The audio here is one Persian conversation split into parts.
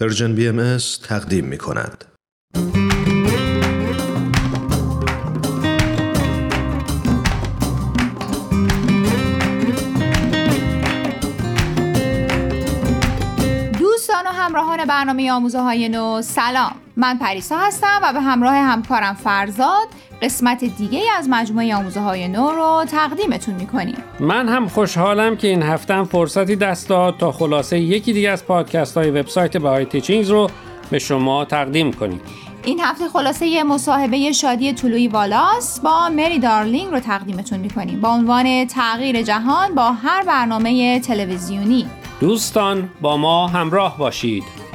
Persian BMS تقدیم می کند. دوستان و همراهان برنامه آموزه های نو سلام من پریسا هستم و به همراه همکارم فرزاد قسمت دیگه از مجموعه آموزه های نو رو تقدیمتون می‌کنیم. من هم خوشحالم که این هفته هم فرصتی دست داد تا خلاصه یکی دیگه از پادکست های وبسایت Bahai Teachings رو به شما تقدیم کنیم. این هفته خلاصه یه مصاحبه شادی طلوعی والاس با مری دارلینگ رو تقدیمتون می‌کنیم. با عنوان تغییر جهان با هر برنامه تلویزیونی. دوستان با ما همراه باشید.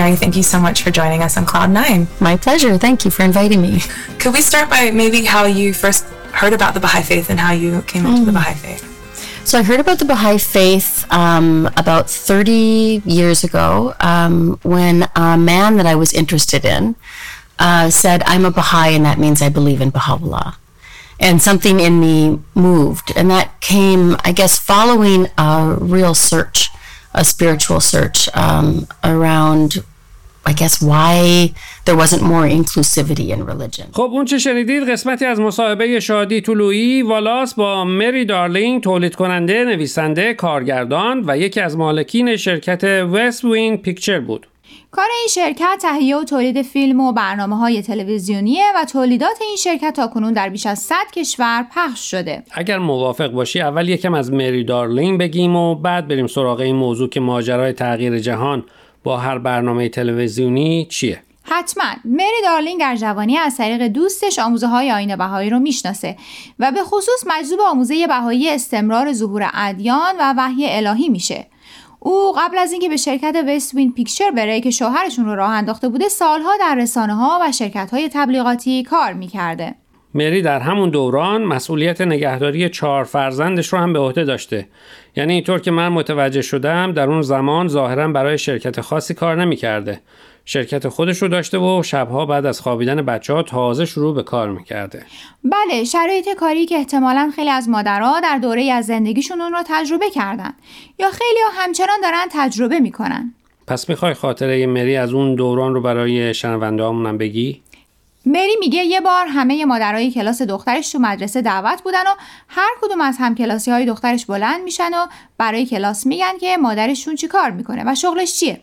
Mary, thank you so much for joining us on Cloud9. My pleasure. Thank you for inviting me. Could we start by maybe how you first heard about the Baha'i Faith and how you came into the Baha'i Faith? So I heard about the Baha'i Faith um, about 30 years ago um, when a man that I was interested in uh, said, I'm a Baha'i and that means I believe in Baha'u'llah. And something in me moved. And that came, I guess, following a real search, a spiritual search um, around, I guess, why there wasn't more inclusivity in religion. خب اون چه شنیدید قسمتی از مصاحبه شادی طلوعی والاس با مری دارلینگ تولید کننده نویسنده کارگردان و یکی از مالکین شرکت وست وین پیکچر بود کار این شرکت تهیه و تولید فیلم و برنامه های تلویزیونیه و تولیدات این شرکت تا کنون در بیش از 100 کشور پخش شده. اگر موافق باشی اول یکم از مری دارلینگ بگیم و بعد بریم سراغ این موضوع که ماجرای تغییر جهان با هر برنامه تلویزیونی چیه؟ حتما مری دارلینگ در جوانی از طریق دوستش آموزه های آین بهایی رو می‌شناسه و به خصوص مجذوب آموزه بهایی استمرار ظهور ادیان و وحی الهی میشه. او قبل از اینکه به شرکت وست وین پیکچر بره که شوهرشون رو راه انداخته بوده سالها در رسانه ها و شرکت های تبلیغاتی کار می‌کرده. مری در همون دوران مسئولیت نگهداری چهار فرزندش رو هم به عهده داشته. یعنی اینطور که من متوجه شدم در اون زمان ظاهرا برای شرکت خاصی کار نمی‌کرده. شرکت خودش رو داشته و شبها بعد از خوابیدن بچه ها تازه شروع به کار می‌کرده. بله شرایط کاری که احتمالا خیلی از مادرها در دوره از زندگیشون اون رو تجربه کردن یا خیلی ها همچنان دارن تجربه می‌کنن. پس می‌خوای خاطره مری از اون دوران رو برای شنونده هم بگی؟ مری میگه یه بار همه مادرای کلاس دخترش تو مدرسه دعوت بودن و هر کدوم از همکلاسی های دخترش بلند میشن و برای کلاس میگن که مادرشون چی کار می‌کنه و شغلش چیه.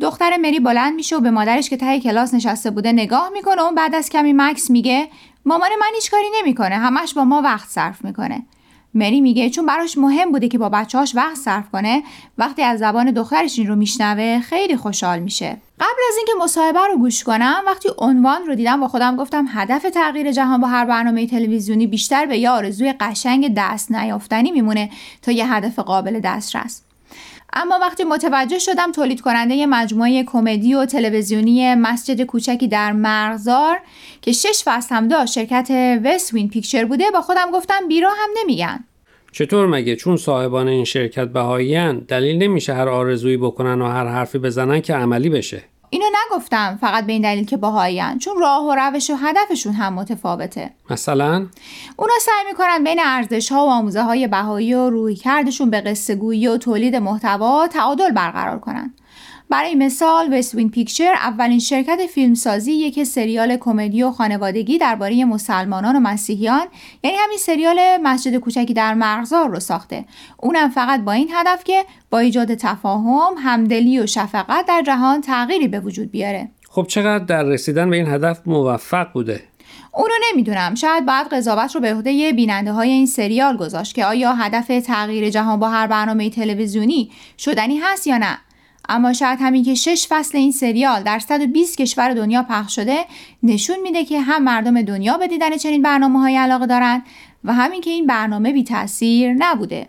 دختر مری بلند میشه و به مادرش که ته کلاس نشسته بوده نگاه می‌کنه و بعد از کمی مکس میگه مامان من هیچ کاری نمی‌کنه همش با ما وقت صرف می‌کنه. مری میگه چون براش مهم بوده که با بچه‌هاش وقت صرف کنه وقتی از زبان دخترش این رو میشنوه خیلی خوشحال میشه. قبل از اینکه مصاحبه رو گوش کنم وقتی عنوان رو دیدم با خودم گفتم هدف تغییر جهان با هر برنامه تلویزیونی بیشتر به یه آرزوی قشنگ دست نیافتنی میمونه تا یه هدف قابل دسترس. اما وقتی متوجه شدم تولید کننده مجموعه کمدی و تلویزیونی مسجد کوچکی در مرغزار که شش فصل هم داشت شرکت وست وین پیکچر بوده با خودم گفتم بیرا هم نمیگن. چطور مگه؟ چون صاحبان این شرکت بهاییان دلیل نمیشه هر آرزویی بکنن و هر حرفی بزنن که عملی بشه. اینو نگفتم فقط به این دلیل که باهایین چون راه و روش و هدفشون هم متفاوته. مثلا؟ اونا سعی می‌کنن بین ارزش ها و آموزه های بهایی و روی کردشون به قصه گویی و تولید محتوا تعادل برقرار کنن. برای مثال وستوین پیکچر اولین شرکت فیلمسازی که سریال کمدی و خانوادگی درباره مسلمانان و مسیحیان یعنی همین سریال مسجد کوچکی در مرغزار رو ساخته. اونم فقط با این هدف که با ایجاد تفاهم همدلی و شفقت در جهان تغییری به وجود بیاره. خب چقدر در رسیدن به این هدف موفق بوده؟ اونو نمی‌دونم. شاید بعد قضاوت رو به عهده بیننده های این سریال گذاشت که آیا هدف تغییر جهان با هر برنامه تلویزیونی شدنی هست یا نه. اما شاید همین که شش فصل این سریال در 120 کشور دنیا پخش شده نشون میده که هم مردم دنیا به دیدن چنین برنامه های علاقه دارن و همین که این برنامه بی تاثیر نبوده.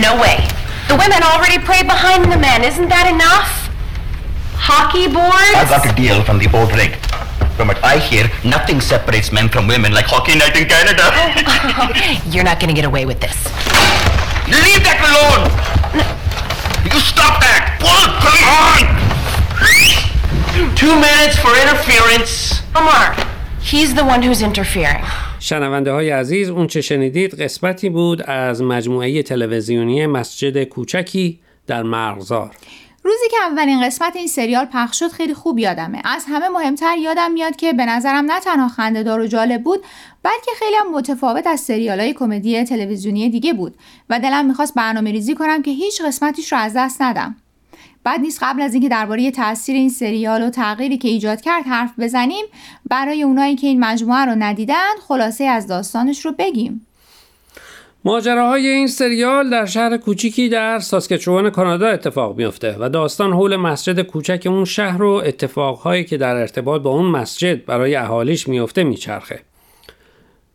No way. The women already pray behind the men. Isn't that enough? Hockey boards? I got a deal from the old rig. From what I hear, nothing separates men from women like hockey night in Canada. You're not going to get away with this. Leave that alone! You stop that! Pull! Come on! Two minutes for interference. Omar, he's the one who's interfering. شنونده های عزیز اون چه شنیدید قسمتی بود از مجموعه تلویزیونی مسجد کوچکی در مرغزار. روزی که اولین قسمت این سریال پخش شد خیلی خوب یادمه. از همه مهمتر یادم میاد که به نظرم نه تنها خندهدار و جالب بود بلکه خیلی هم متفاوت از سریال های کمدی تلویزیونی دیگه بود و دلم می‌خواست برنامه ریزی کنم که هیچ قسمتیش رو از دست ندم. بعد نیست قبل از اینکه درباره تاثیر این سریال و تغییری که ایجاد کرد حرف بزنیم برای اونایی که این مجموعه رو ندیدن خلاصه از داستانش رو بگیم ماجراهای این سریال در شهر کوچیکی در ساسکچوان کانادا اتفاق میفته و داستان حول مسجد کوچک اون شهر و اتفاقهایی که در ارتباط با اون مسجد برای اهالیش میفته میچرخه.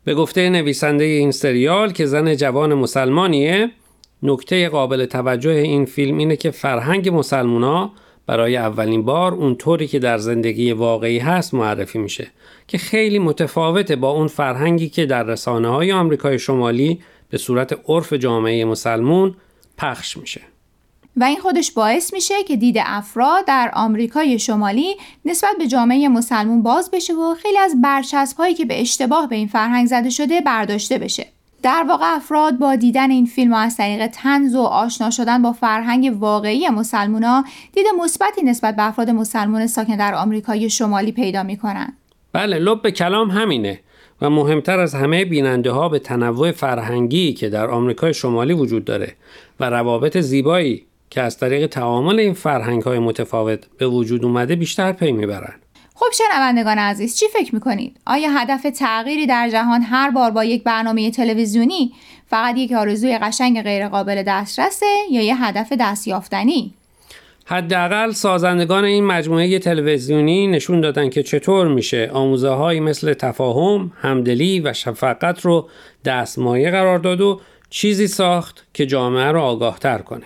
به گفته نویسنده این سریال که زن جوان مسلمانیه نکته قابل توجه این فیلم اینه که فرهنگ مسلمونا برای اولین بار اونطوری که در زندگی واقعی هست معرفی میشه که خیلی متفاوته با اون فرهنگی که در رسانه های آمریکای شمالی به صورت عرف جامعه مسلمون پخش میشه. و این خودش باعث میشه که دید افراد در آمریکای شمالی نسبت به جامعه مسلمون باز بشه و خیلی از برچسب هایی که به اشتباه به این فرهنگ زده شده برداشته بشه. در واقع افراد با دیدن این فیلم و از طریق تنز و آشنا شدن با فرهنگ واقعی مسلمونا دید مثبتی نسبت به افراد مسلمان ساکن در آمریکای شمالی پیدا می‌کنن بله لب کلام همینه و مهمتر از همه بیننده ها به تنوع فرهنگی که در آمریکای شمالی وجود داره و روابط زیبایی که از طریق تعامل این فرهنگ های متفاوت به وجود اومده بیشتر پی می‌برن. خب شنوندگان عزیز چی فکر می‌کنید؟ آیا هدف تغییری در جهان هر بار با یک برنامه تلویزیونی فقط یک آرزوی قشنگ غیرقابل دسترسه یا یه هدف دستیافتنی؟ حداقل سازندگان این مجموعه تلویزیونی نشون دادن که چطور میشه آموزه های مثل تفاهم، همدلی و شفقت رو دستمایه قرار داد و چیزی ساخت که جامعه رو آگاهتر کنه.